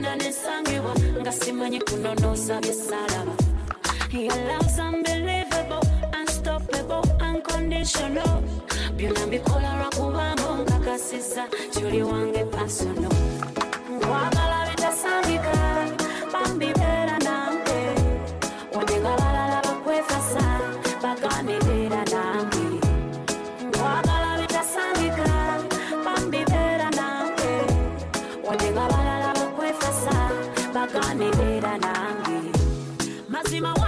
nagenda nesangibwa nga simanyi kunonosa byesalaba Your love's unbelievable, unstoppable, unconditional. Byonna mbikola lwakubanga onkakasiza kyoli wange personal. Mazima wandy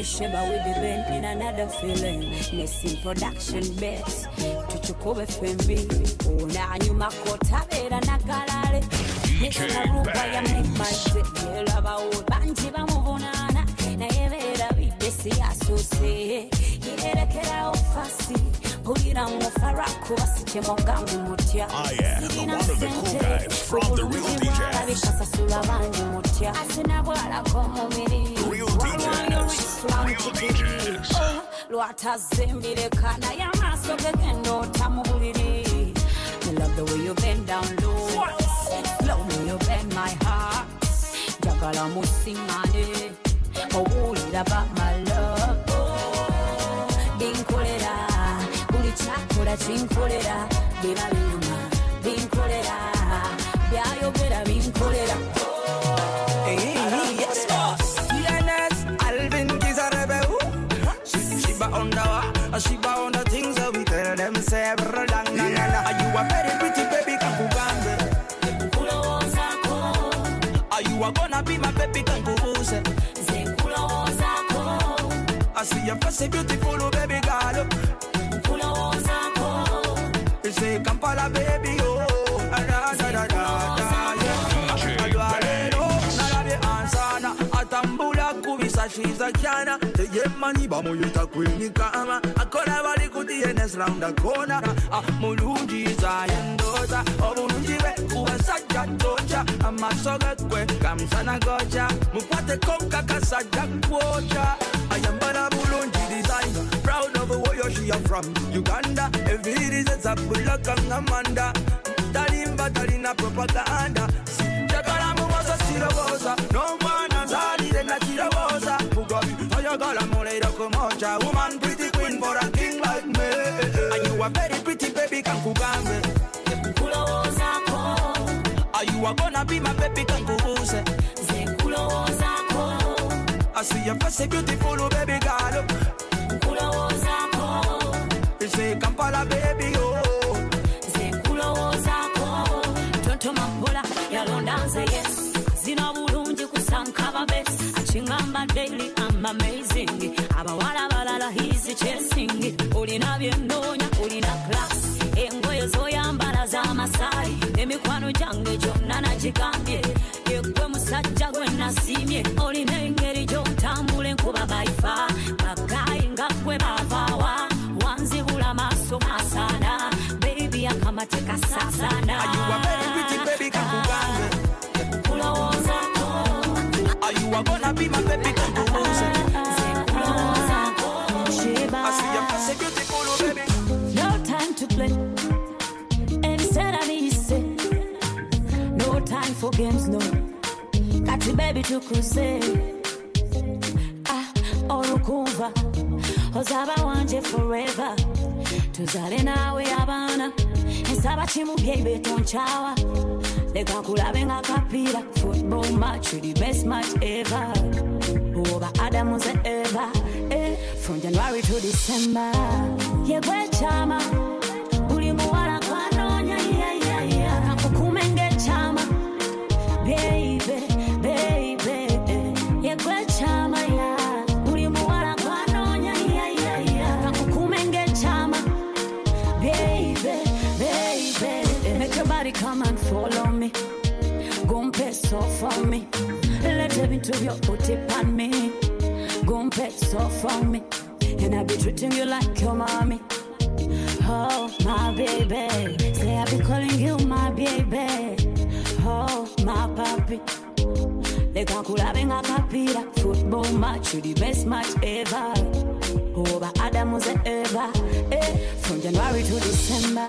idea. Question but we be been in another feeling. Nessin production bets. Tuchukue FMB. Una nyuma kota era na galare. Nesa rupa ya mimate. Yela ba o banji ba muvunana. Na yevera bidesi asose. Yerekera ofasi. Pulira mufaraku basike mogangu mutya. I am the one of the cool guys from the Real DJs. Bikasasula bangi mutya. Asinabwalako omubiri Real DJs. Real DJs. Oh, lwatazimbireka naye amaaso gegenda ota mu buliri I love the way you bend down low. Love me you bend my heart. Njagala musiŋŋane owulira oh, ba my love. Binkolera buli kyakola kinkolera. Biba binyuma binkolera byayogera binkolera Yes, boss. DNS, Alvin Kizarebe. She, she ba on the wa, uh, she ba on the things that we tell them say brr, lang, lang, lang. Are you a very pretty baby kankugambe? Are you a gonna be my baby kankubuse? I see your face beautiful baby girl. nkulowoozaako You say Kampala baby kubisa shiza kyana teyemanyi bamuyita kwinikama akola bali ku dns round the corner Ah, mulungi zayendoza obulungi bwe kubasajja toca amaaso gekwe kamusana goca mukwateko nkakasajja kwoca ayambala bulungi designer proud of where she are from. Uganda evirize zabulaka ngamanda talimba talina propaganda. Njagala muwoza siroboza n'omwana nzalire nakirobooza mugabi ayagala muleero kumoja woman pretty queen for a king like me. Are you a very pretty baby kankugambe nkulowoozaako Are you a gonna be my baby nze nkulowoozaako I see your face beautiful oh, baby girl oh. You say Kampala baby oh. Nze nkulowoozaako tontoma mpola yalonda bes akiŋamba daily am amazing. Abawala balala hizi chasing. Olina byenoonya olina class. Engoye zoyambala z'amasaali emikwano gyange gyonna nagigambye yegwe musajja gwe nasiimye olina engeri gy'otambula enkuba baifa bagayi nga gwe bavaawa wanzibula maaso masana. Bebi akamate kasasana games, no. Baby to crusade. Ah, olukumva ozaba wanje forever tuzale naawe abaana ensaba kimu byeibe tonkyawa leka kulabe nga kapiira football match the best match ever oba adamu ze eva eh, from january to december yegwekyama follow me. Gon' pay so for me. Let them into your booty pan me. Gon' pay so for me. And I be treating you like your mommy. Oh, my baby. Say I be calling you my baby. Oh, my papi. lekankhula bengakhaphila football match you the best match ever oba adamuze ever eh, from january to december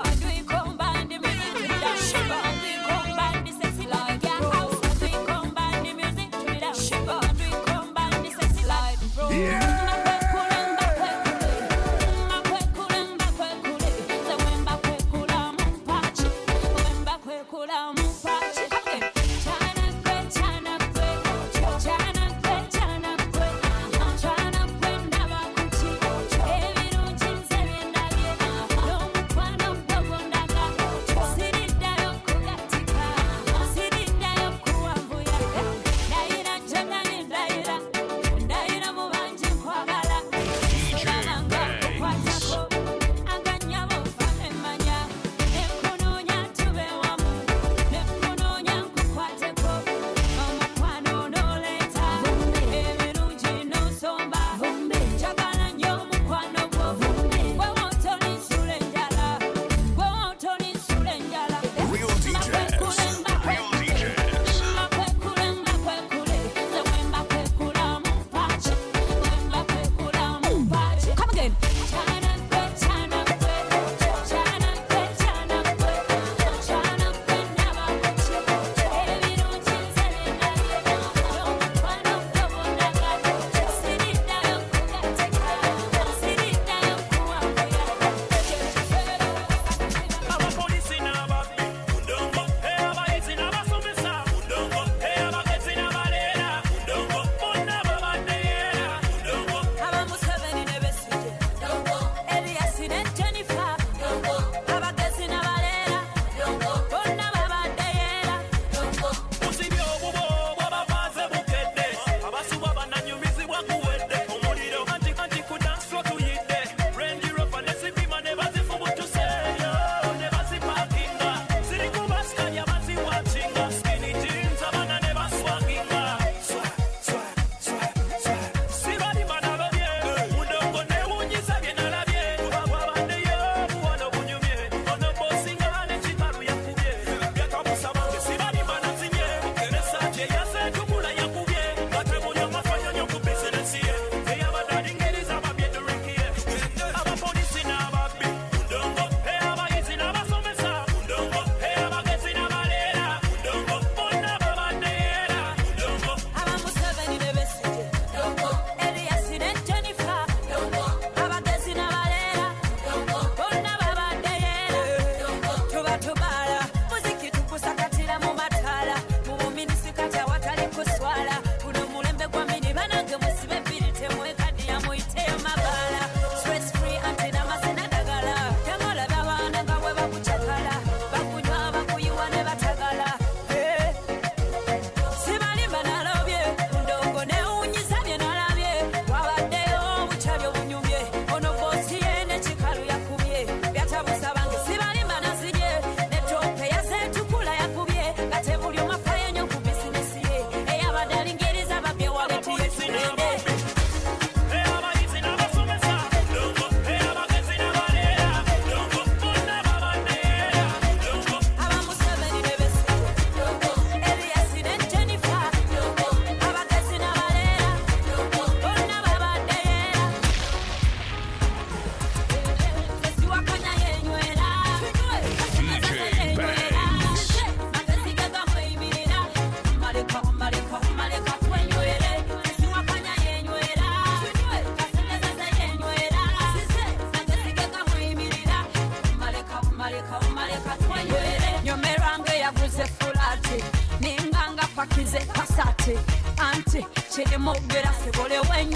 como hubiera se voleu en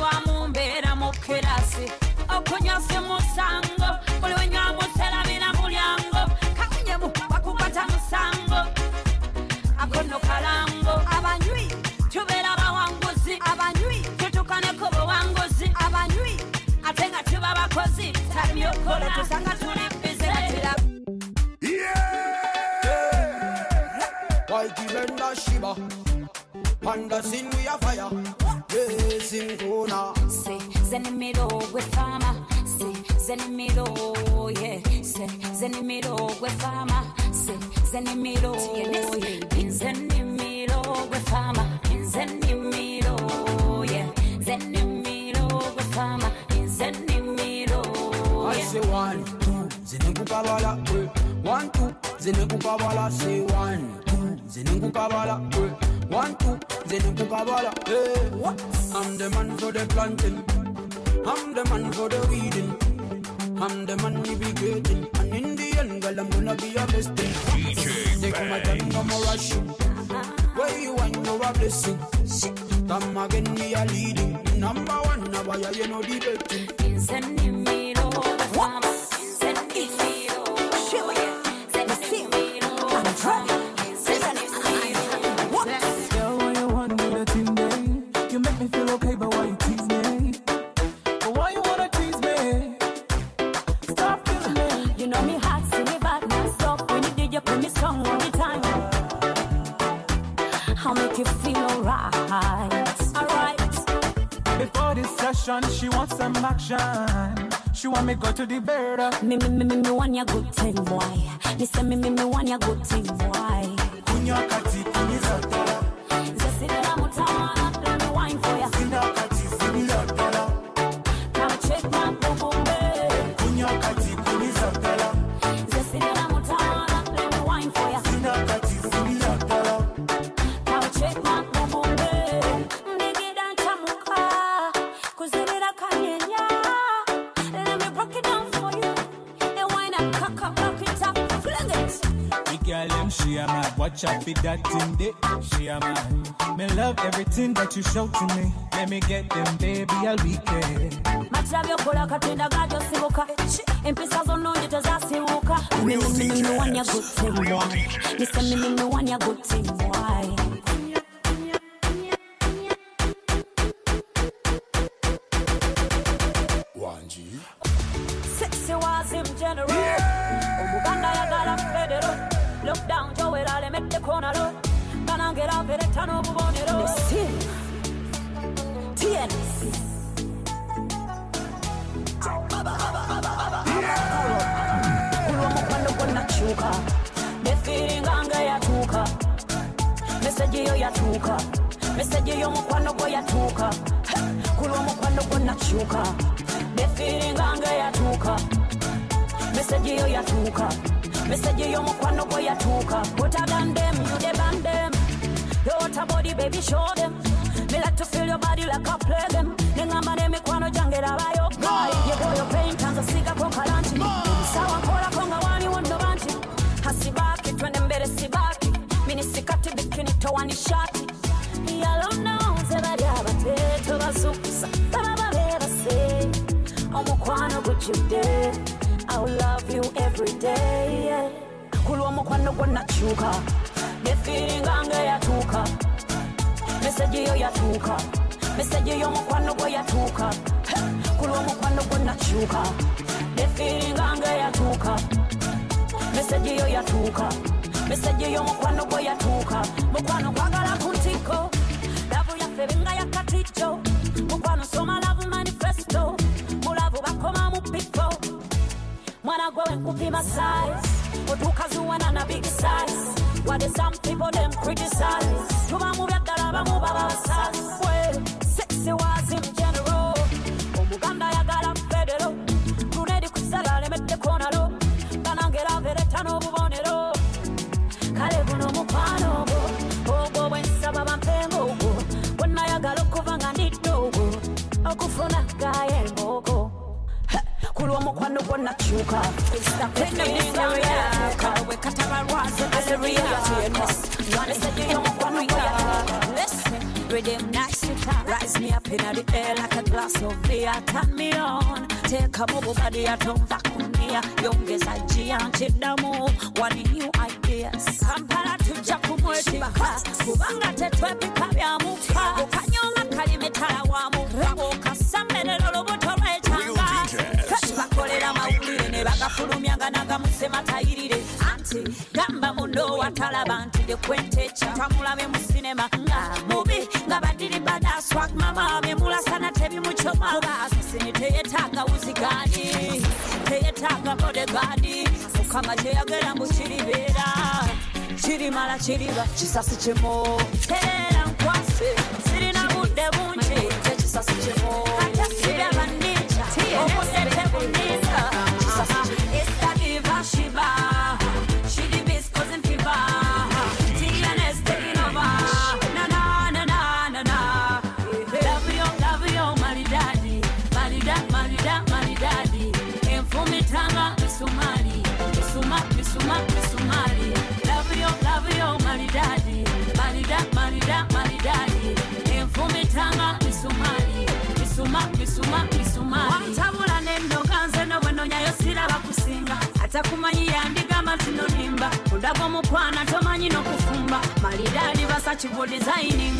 I'll make you feel alright, alright. Before this session, she wants some action. She want me go to the bed. Me, me, me, me, me want your good thing, boy. Me say me, me, me want your good thing, boy. Kunya kati watch out for that thing they she a mad. Me love everything that you show to me. Let me get them, baby, I'll be there. matira byokola katonda gajosibuka empisa zonnungi tezasibuka mimiwanya gutimwa mise mimimiwanya gutimwa sexy mbameddeko nalo nga nange era mperetta n'obubonero gulo omukwano gwonakyuka nefiringa nga yatuuka meseji yo yatuuka meseji y'omukwano gwo yatuuka gulo omukwano gwonakyuka nefiringa nga yatuuka meseji yo yatuuka meseji y'omukwano gwo yatuuka utagandem yudebandem Your body, baby, show them. Me like to feel your body like I play them. Ningamba n'emikwano gyange laba yokka. Yego yo paint and siga ko kalanchi. Sawa kola konga wani wondo banchi. Hasibaki twende mbele sibaki. Mini sikati bikini towani shati. Yalo nose bali abateto bazukusa. Baba babera se. Omukwano gujjude. I will love you every day. Yeah. Kulw'omukwano gwonakyuka. Nefiiringa nga yatuuka. meseji yo yatuuka meseji y'omukwano gwo yatuuka kulw'omukwano gwo nakyuka nefiiringa nga yatuuka meseji yo yatuuka meseji y'omukwano gwo yatuuka mukwano kwagala ku ntiko lavu yaffe benga yakatijo mukwano soma wenkupima size otukazuwana na big size wade some people them criticize? Tuba mu byaddala bamu baba basaswe sexy was nakyuka Rhythm nice guitar, rise me up in the air like a glass of beer. Turn me on, take a move body atomva kunia, yongeza jia nchidamu, wani new ideas. Kampala tuja kumwetika, kubanga tetwepika bya muka, ukanyonga kalimetala wa muka, amawanga nagamusse matayirire. Anti gamba muno watalaba ntudde kwentekya tamulabe mu sinema. Nga mubi nga badiri badaswak mama bemulasana tebimukyoma basasini teyetaaga wuzigani teyetaaga modegani mukama kyeyagera mu kiribeera kirimala kiriba kisasi kimu era nkwase sirina budde bungi tekisasi kimu ate siraba nninja obudde tebunni untouchable designing.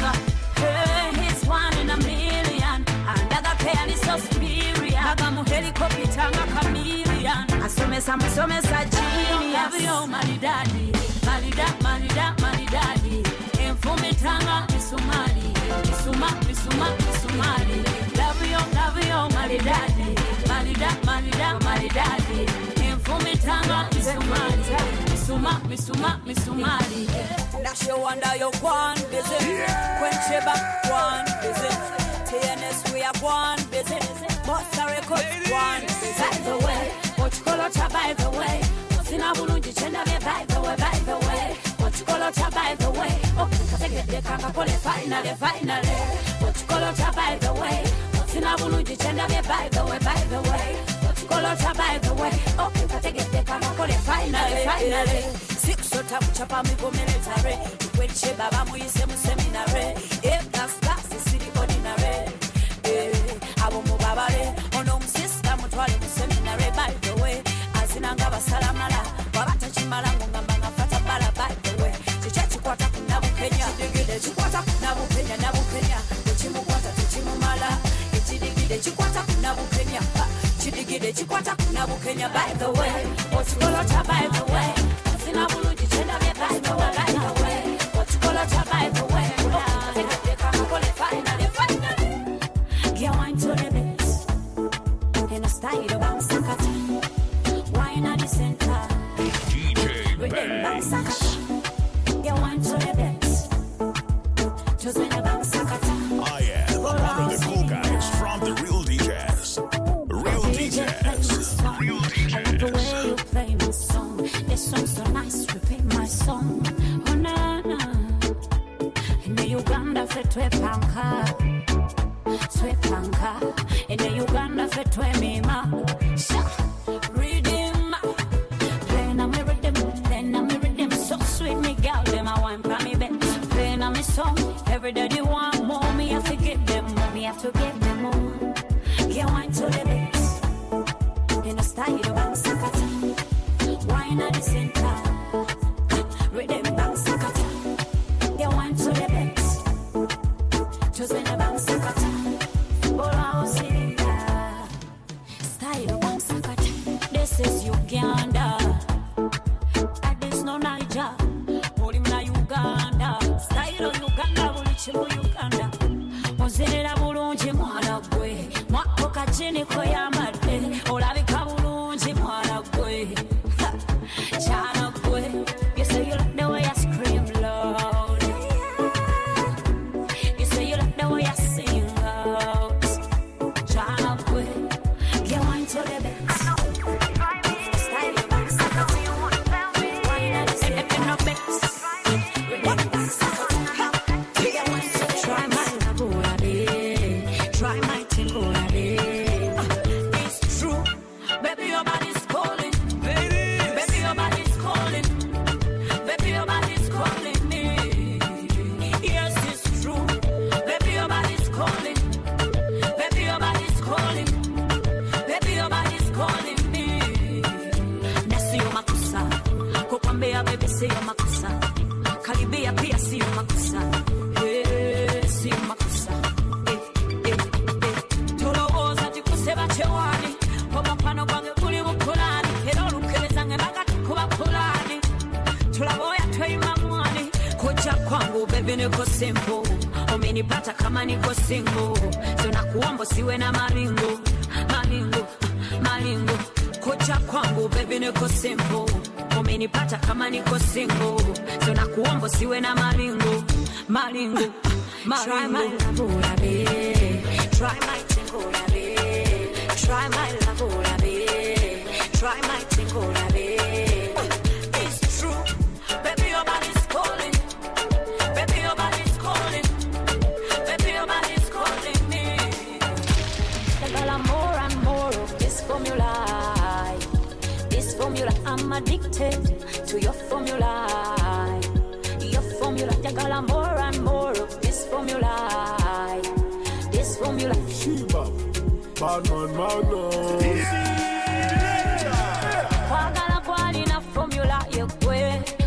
He's one in a million. Andagapea is so superior. Akamuhelikopita nga chameleon. Asomesa musomesa genius. Avyo maridadi, marida, marida, maridadi. Enfumitanga misumari, misuma, misuma, misumari. Love you, love you, maridadi, marida, marida, maridadi. Enfumitanga misumari misuma misuma misumari nashewanda yokwan bize kwencheba kwan bize tns we are one bize bossa record one bize by the way ochikolocha by the way. Sina bulungi kyendabye by the way by the way. Ochikolocha by the way. Okakategedeka kakole finale finale. Ochikolocha by the way. Sina bulungi kyendabye by the way by the way. Color survive the way. Okay, kategete kama kole finally, finally. Six shot up chapa migo military. Tukweche baba muyise mu seminary. A plus nabukenya by the way? Osibolocha by the way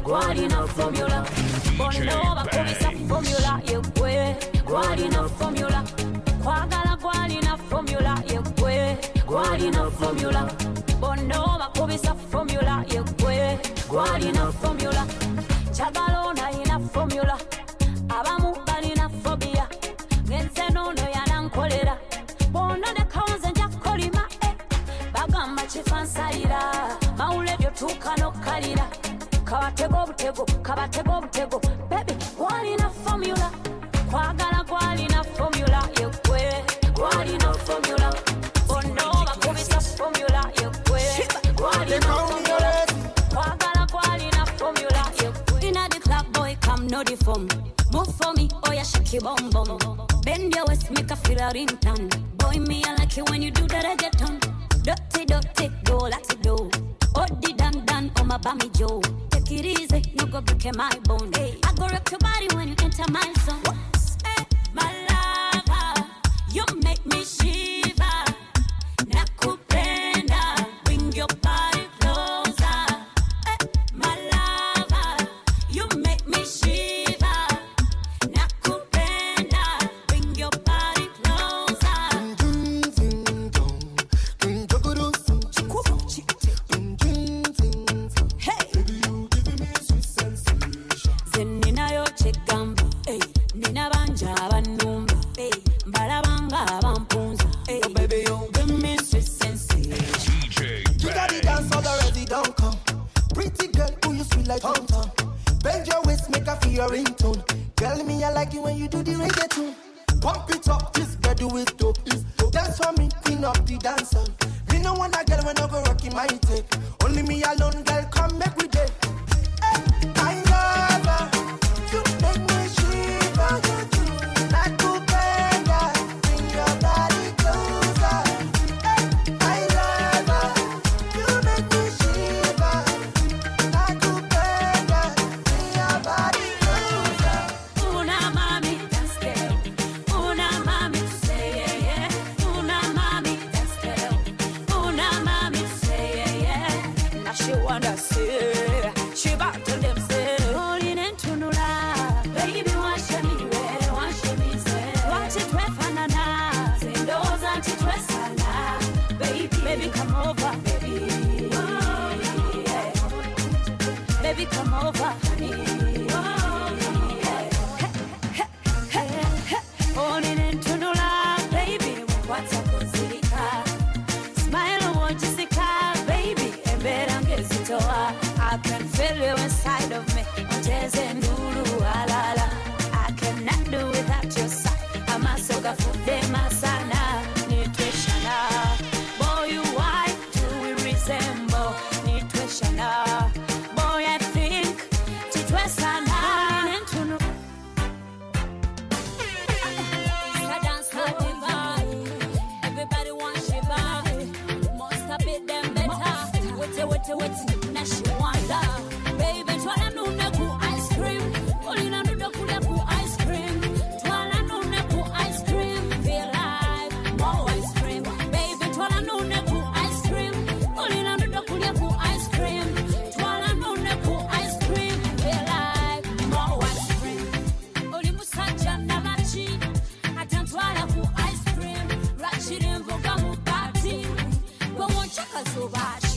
kwalina formula. Bonna bakubisa formula yegwe kwalina formula. Kwagala kwalina formula yegwe kwalina formula. Bonna bakubisa formula yegwe kwalina formula. Kyagala kabatega obutego kabatega obutego. Bebi gwalina formula. Kwagala gwalina formula yegwe gwalina formula. Bonna bakubisa formula yegwe gwalina formula. Kwagala gwalina formula yegwe inna the club boy come know the form. Move for me oh yeah shake your bum bum. Bend your waist make a feel a ringtone boy me I like it when you do the reggaeton dirty dirty go let it go oh the dan dan oh my bammy joe it easy. No go break my bone hey. I go rock your body when you enter my zone Dance for me, queen of the dancer. Me no want a girl when I go rocking my tape. Only me alone, so bad.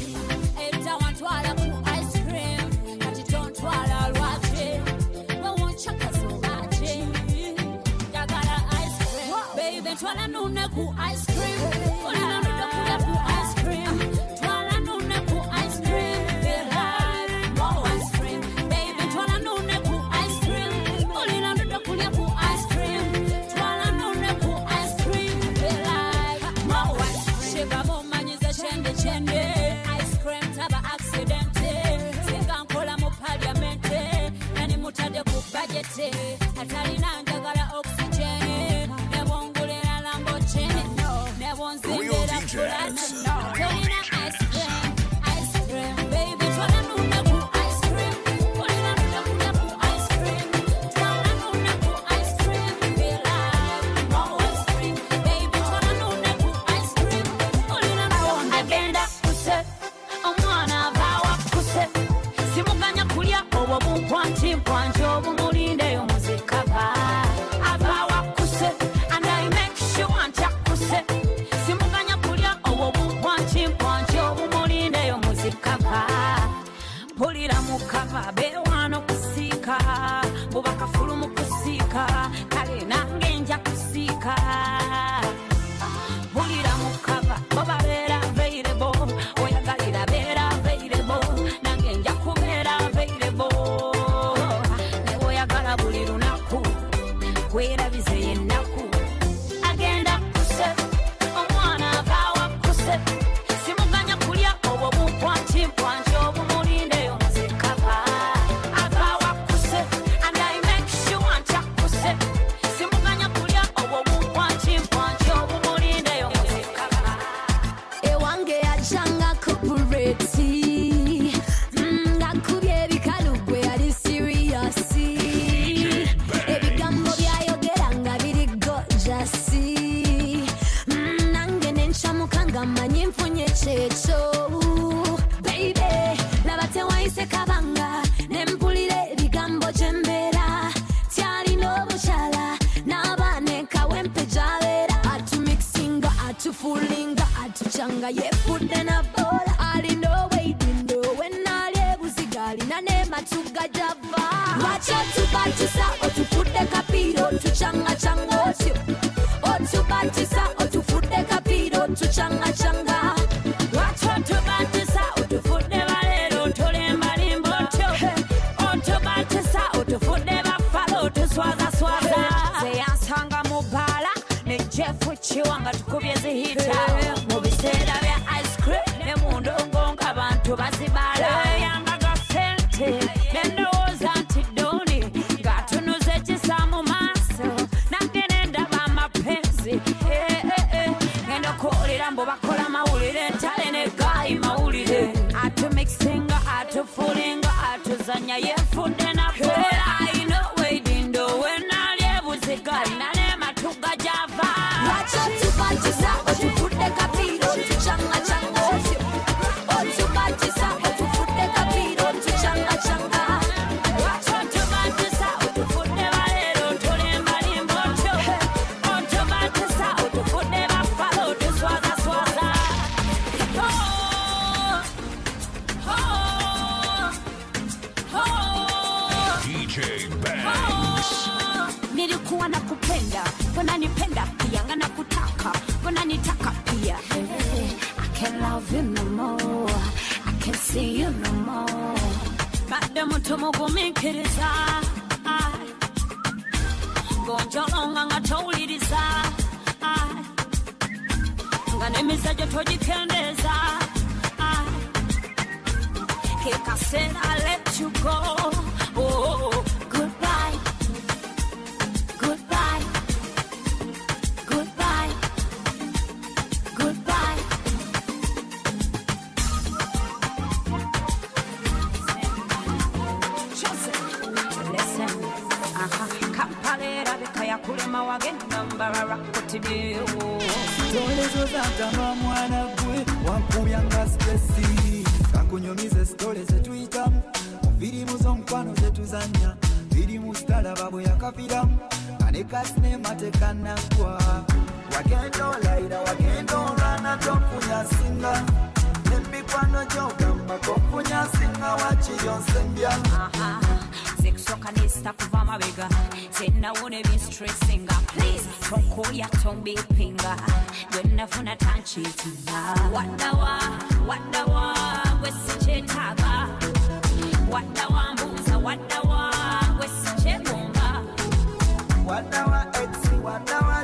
nilikuwa na kupenda mbona nipenda pia ngana kutaka mbona nitaka pia. Hey, I can't love you no more. I can't see you no more. Bado mtu mugumikiriza ngonjolonga ngatowuliriza nga n'emisajo togikendeza kekaseera let you go. Oh, oh, oh. tibyewo sitole zozantama mwana uh -huh sexo kanista kuva mabega. Tena uone vistressinga please koko ya tombe pinga. Wenafuna tanchitina wadawa wadawa wesichetaba wadawa mbuza wadawa wesichebomba wadawa exi wadawa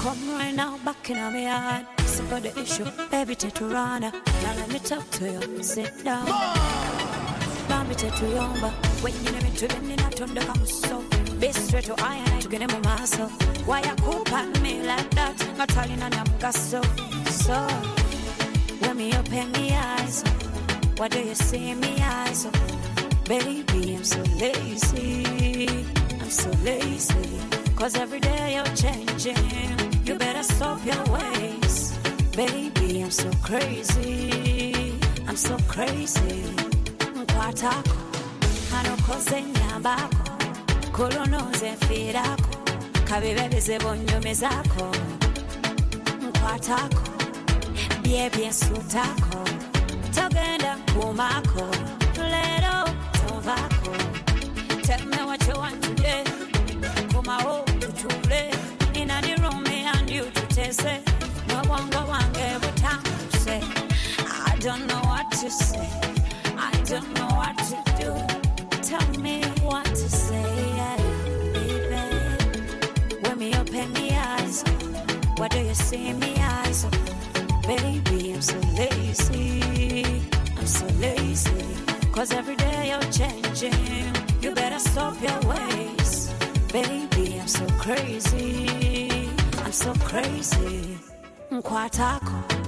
Come right now, back in my heart. Of the issue, baby, take to run. Now let me talk to you. Sit down. Bambi tetu yomba. Wenyine mituleni natondoka muso Be straight to iron tugende mu maaso wayakupa me like that? Nga talina na mugaso so when me open me eyes what do you see in me eyes? Baby I'm so lazy. I'm so lazy. Cause every day you're changing. You better stop your ways baby I'm so crazy. I'm so crazy. Nkwatako hanokoze nyambako kolonoze nfiirako kabibe bizibu nnyumizako nkwatako byebyensuutako togenda nkuumako leero tovako Tell me what you want today. Kumaho tutule inani rumi and you tutese no wange butambuse I don't know what to say. I don't know what to do. Tell me what to say baby. When me open me eyes What do you see in me eyes? Baby I'm so lazy. I'm so lazy. Cause every day you're changing. You better stop your ways. Baby, I'm so crazy. I'm so crazy. Nkwatako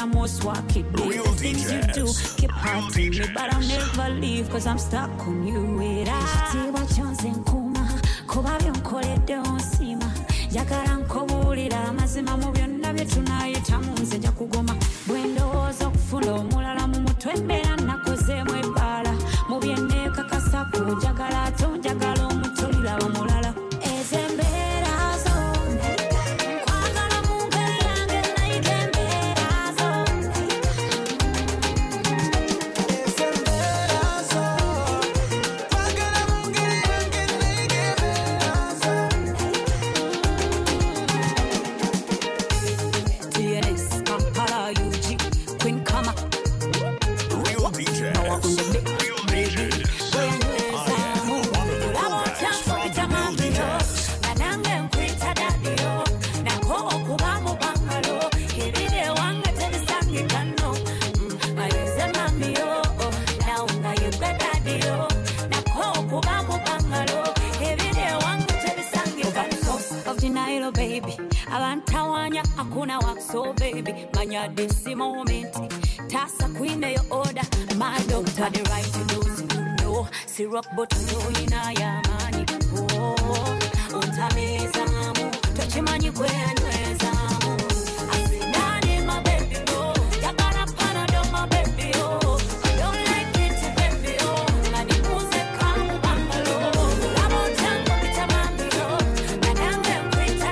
gonziramu oswakidde The things you do. Keep hurting me but I'll never leave cause I'm stuck on you. Era ekitiibwa kyonze nkuuma kuba byonkoledde onsiima njagala nkobuulira amazima mu byonna bye tunayitamu nze nja kugoma. Bwe ndowooza okufuna omulala mu mutwe mbeera nakozeemu ebbaala. Mu byenneekakasako njagala ate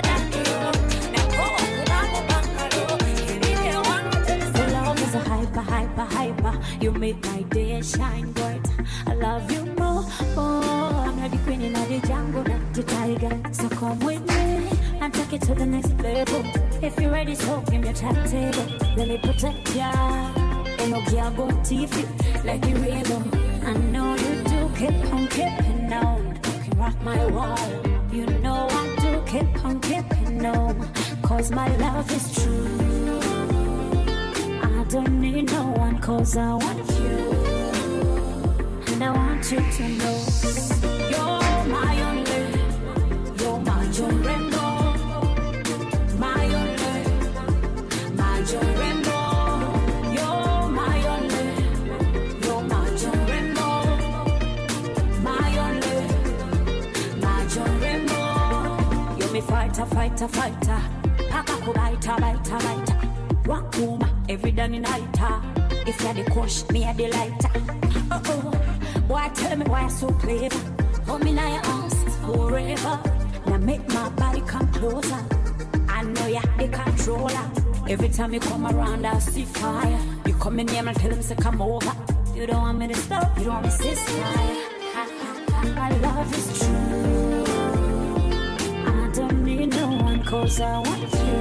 dani oh nako okubamu bangalo ibile wangu Your love is a hyper, hyper, hyper. You make my day shine bright. I love you more. I'm not the queen in the jungle, not the tiger. So come with me and take it to the next level. If you're ready, so give me a chat table. Let me protect ya. Ain't no girl go teeth you like you rainbow. I know you do. Keep on keeping on. You can rock my world. You know I do keep on keeping on, cause my love is true. I don't need no one, cause I want you. I want you to know you're my only, you're my joy rainbow. My only, my joy rainbow. You're my only, you're my joy rainbow. My only, my joy rainbow. You me fighter, fighter, fighter. Paka kubaita, baita, baita. Wakuma every day night. If you're the coach, me a the lighter. Oh oh, oh. Boy tell me why you so clever. Hold me now your arms forever. Now make my body come closer. I know you're the controller. Every time you come around, I see fire. You come in here and tell him to come over. You don't want me to stop, you don't want me to ceasefire. My love is true. I don't need no one cause I want you.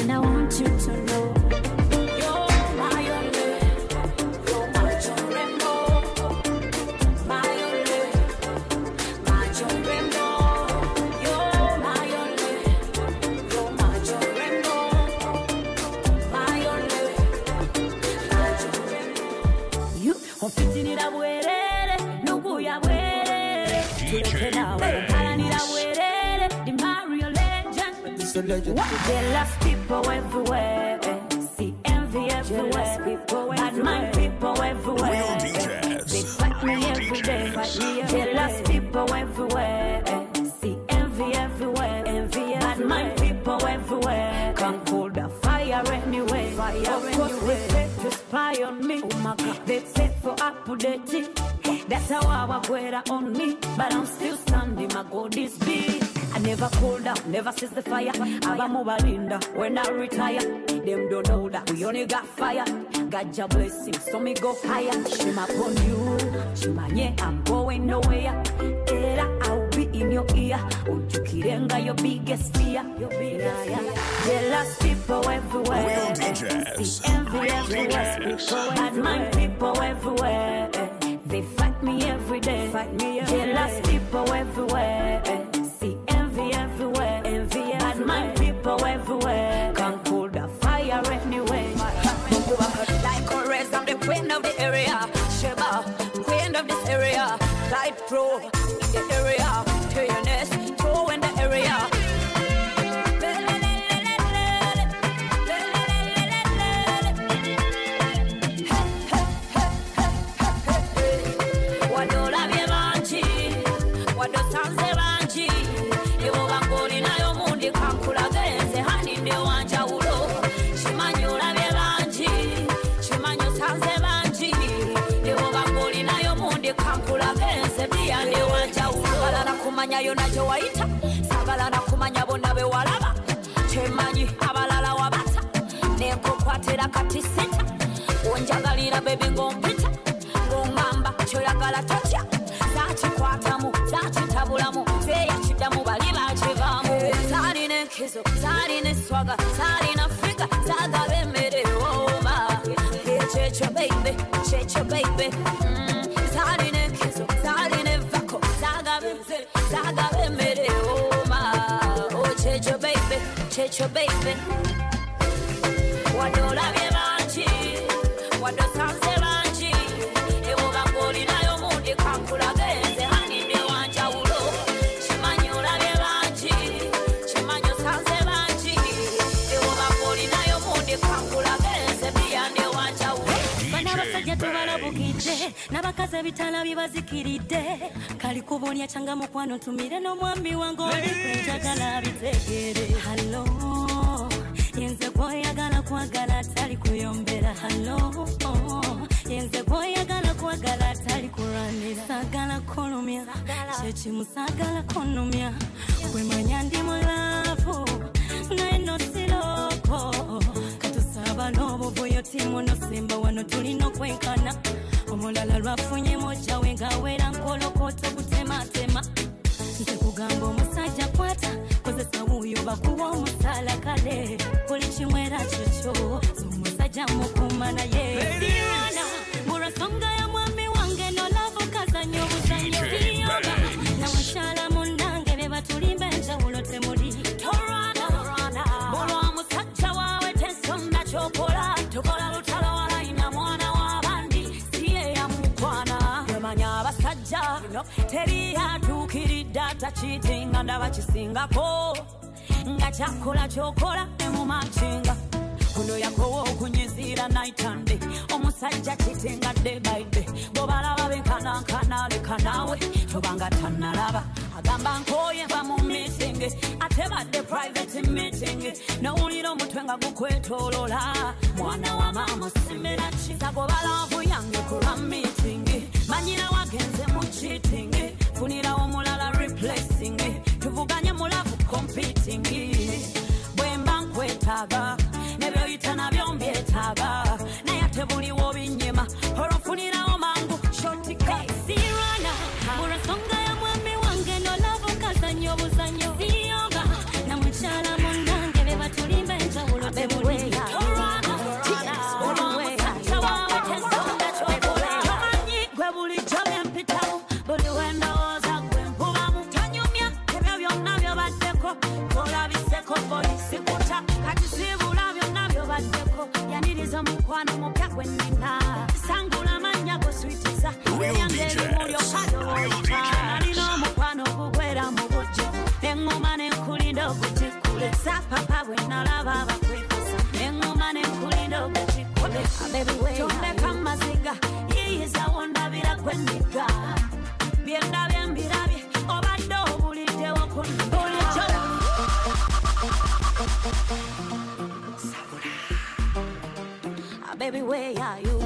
And I want you to know It's a legend. Jealous people everywhere. See envy everywhere. Bad mind people everywhere. Real DJs. They fight me every day. Jealous people everywhere. See envy everywhere. Envy Bad mind people everywhere. Can't pull the fire anyway. Fire of course they say to spy on me. Oh my God. They say for updating. That's how I was on me. But I'm still standing. My God is big. I never cool down, never cease the fire. Abamu balinda when I retire. Them don't know that we only got fire. Got your blessing, so me go higher. Shima upon you, Shima yeah, I'm going nowhere. Era, I'll be in your ear. Ujukirenga your biggest fear. Your biggest fear. Jealous people everywhere. Real DJs. See envy Real everywhere. DJs. Bad mind people everywhere. They fight me every day. Fight me Jealous people everywhere. control. Zaalina enkizo zaalina eswaga zaalina figa zagaba emmere oba ekyekyo beibe kyekyo beibe Mm, zaalina enkizo zaalina evako zagaba enze zagaba emmere oba okyekyo beibe kyekyo beibe wadde olabye bangi n'abakazi ebitala bibazikiridde kalikubonya kyanga mukwano ntumire n'omwami wange obikwenjagala bitegeere. Halo yenze gwoyagala kwagala atali kuyombera. Halo yenze gwoyagala kwagala atali kulwanira sagala kulumya kyekimu sagala kunumya wemanya ndi mulavu naye nosiroko katusaba n'obuvuyo timu nosimba wano tulina okwenkana omulala lwafunye mojawe ngawera nkolokota okutematema nze kugamba omusajja kwata kozesa wuuyo bakuwa omusaala kale buli kimwera kyekyo omusajja mukuma naye abaganda bakisingako nga kyakola kyokola nemumakinga kuno yakowa okunyiziira naitande omusajja kitenga debaide bwobalaba benkanankana leka naawe tobanga tanalaba agamba nkoye va mu mitingi ate badde private meeting nowulira omutwe nga gukwetolola mwana wa maama simera kisagobalava nada. everywhere are you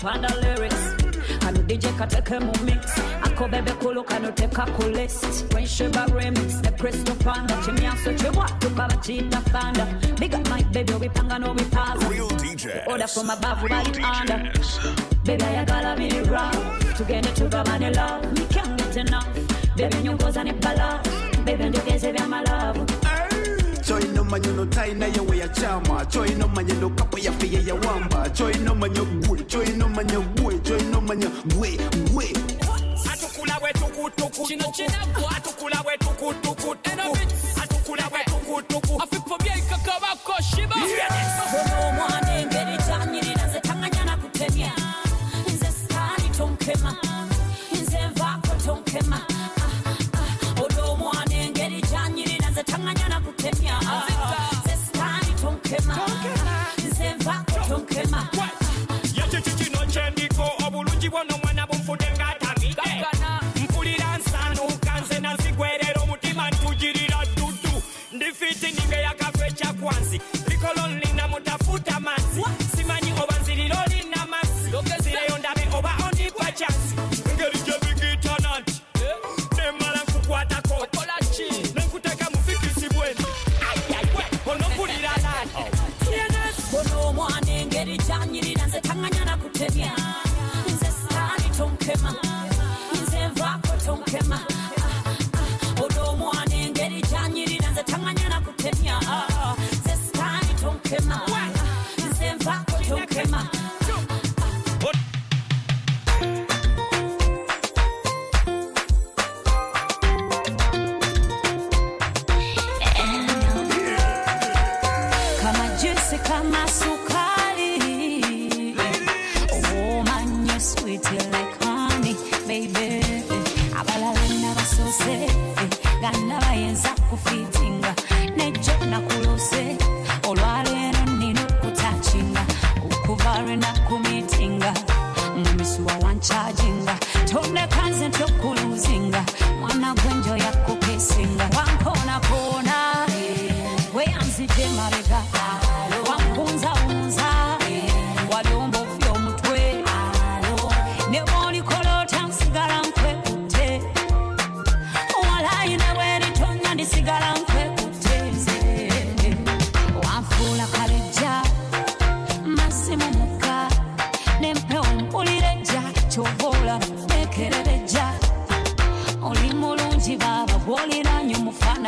Queen Sheba Panda lyrics. Kano DJ kateke mu mix. Ako bebe kulu kano teka ku list. Queen Sheba remix, the Crystal Panda. Chimyanso chibwa, tukaba chita fanda. Big up my baby, obipanga no bipaza. Real DJs. Order from above, right under. Baby, I gotta be rough. Tugende tugabane love. Me can't get enough. Baby, nyongoza ni bala. Baby, ndogeze vya malavu. Choino manyo no tai na yawe ya chama Choino manyo no kapo ya fiye ya wamba Choino manyo Choino manyo gwe, gwe atukula bwe tukutuku kino kinagwa atukula bwe tukutuku atukula bwe tukutuku afipomye ikakabako shiba. Bono omwana engeri gyanyirira nze tanganya na kutemya nze sitaani tonkema. Nze nvaako tonkema. Ah, ah, olwo omwana engeri gyanyirira nze tanganya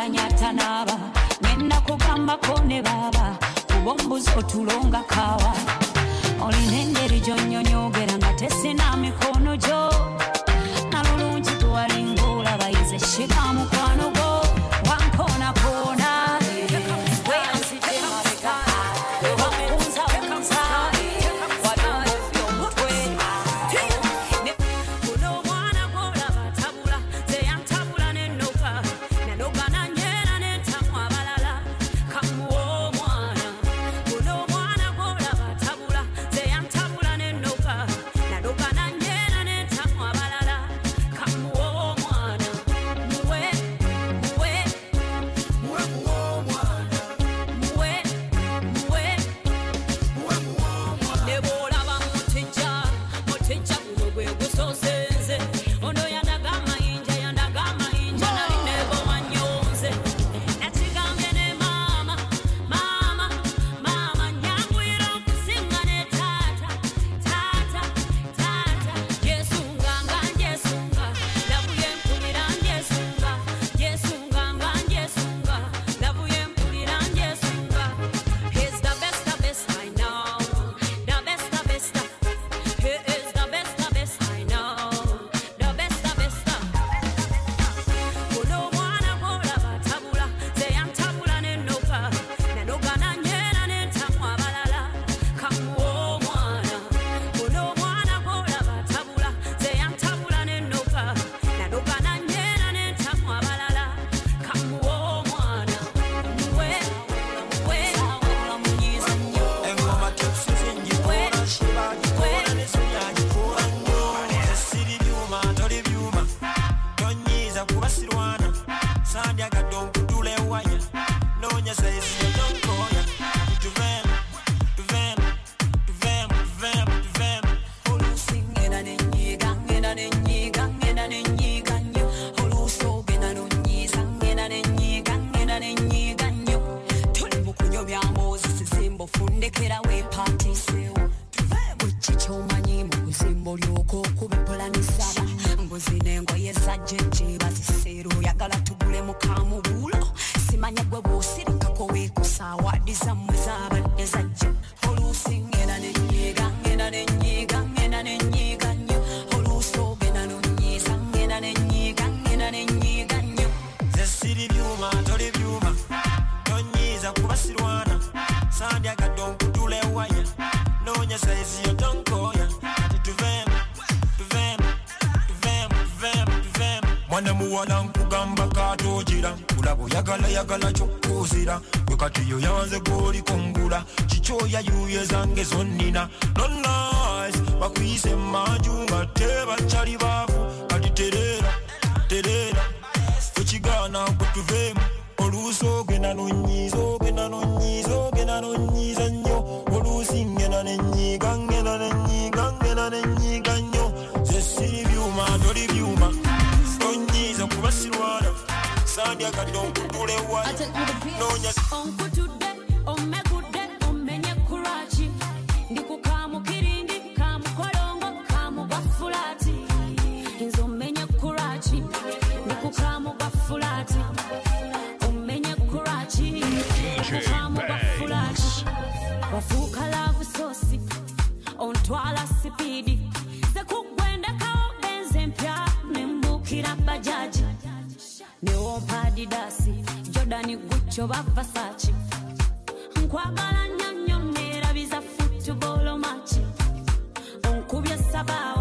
omufaananyi atanaaba ngenda kugambako ne baaba kuba ombuzi otulonga kaawa. Olina engeri gyonyonyogera nga tesina mikono gyo. Nalulungi gwewalinga olaba yize shika mukwano twala sipidi zekugwenda kawo benze mpya nembukira bajaji. Newompa didasi jordani gucyo bavasaci nkwagala nnyo nnyo neerabiza futubolo machi. onkubye sabawa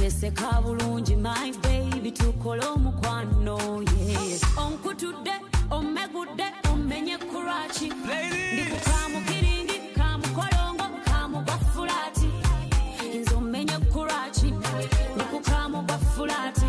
weeteeseka bulungi my baby tukole omukwano ye onkutudde omegudde omenye kuraki ndikukamukiringi kamukolongo kamugwa fulaati nze omenye kuraki ndikukamugwa fulaati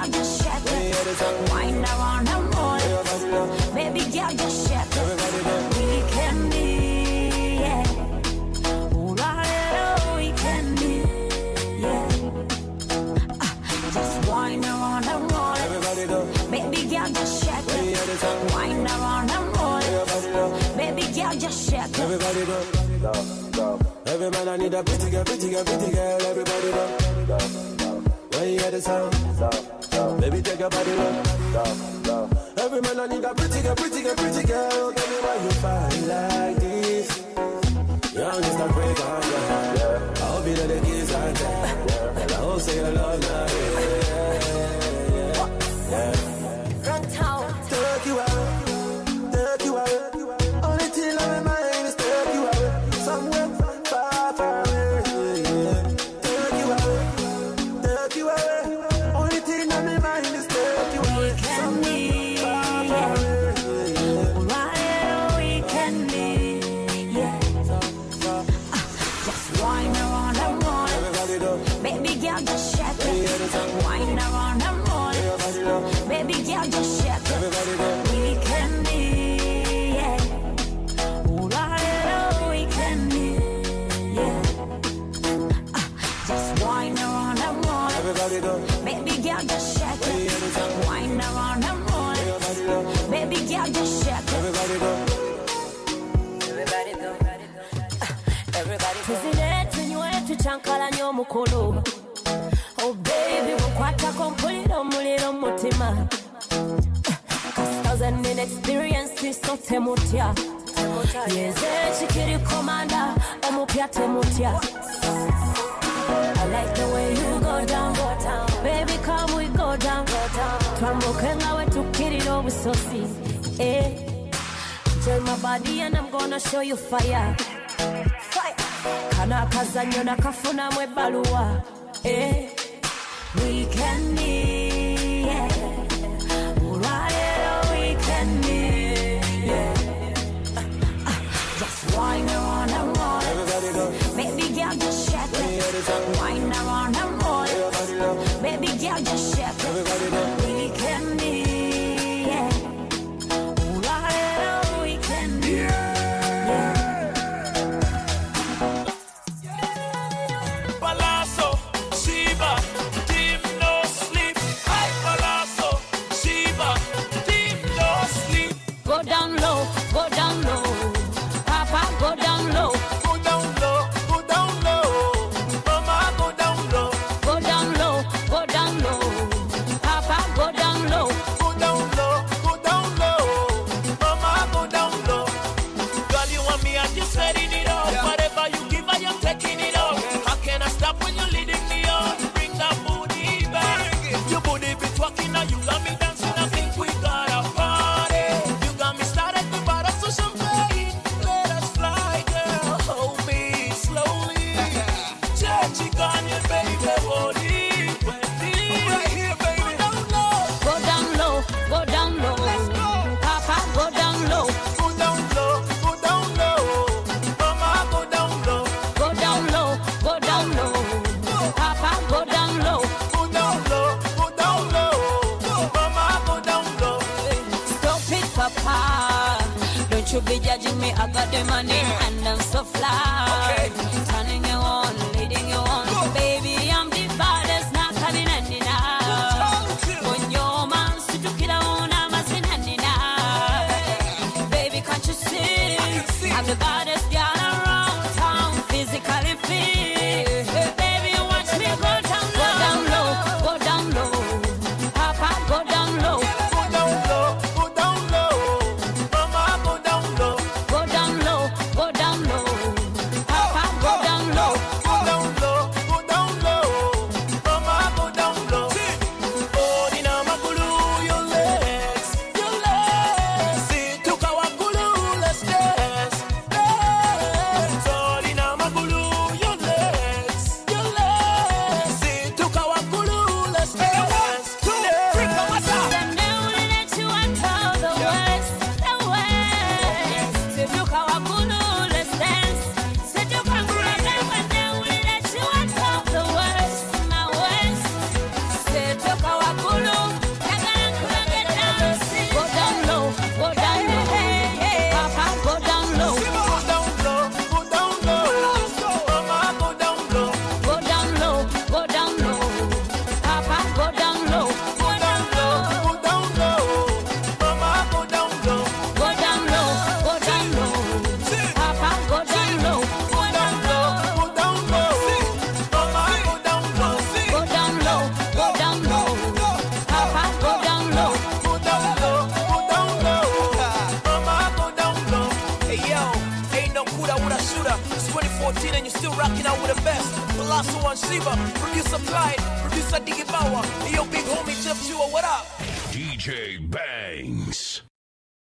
girl, just shake it. Wind around and roll. Baby girl, just shake it. We can be, yeah. Ooh la la, we can be, yeah. Uh, just wind around and roll. Baby girl, just shake it. Wind around and roll. Baby girl, just shake it. Everybody go. Love. Every man I need a pretty girl, pretty girl, pretty girl. Everybody go. Love. When you hear the sound. Baby, take your body look. Down, down. Every man I need a pretty girl, pretty girl, pretty girl. Tell me why you find like this. Young is the break on ya. I hope you know the kids are there. And I hope say you love me. mukolo obebi oh, bukwatako mpulira omuliro mutima thousand in experience so temutya yeze kikiri komanda omupya temutya I like the way you go down, go. Baby, come we go down, go tukirira obusosi. Eh. Join my body and I'm gonna show you fire. kano akazannyo nakafunamu ebbaluwa eh, wikendi olwaleero wikendi ah, ah, ah. just wine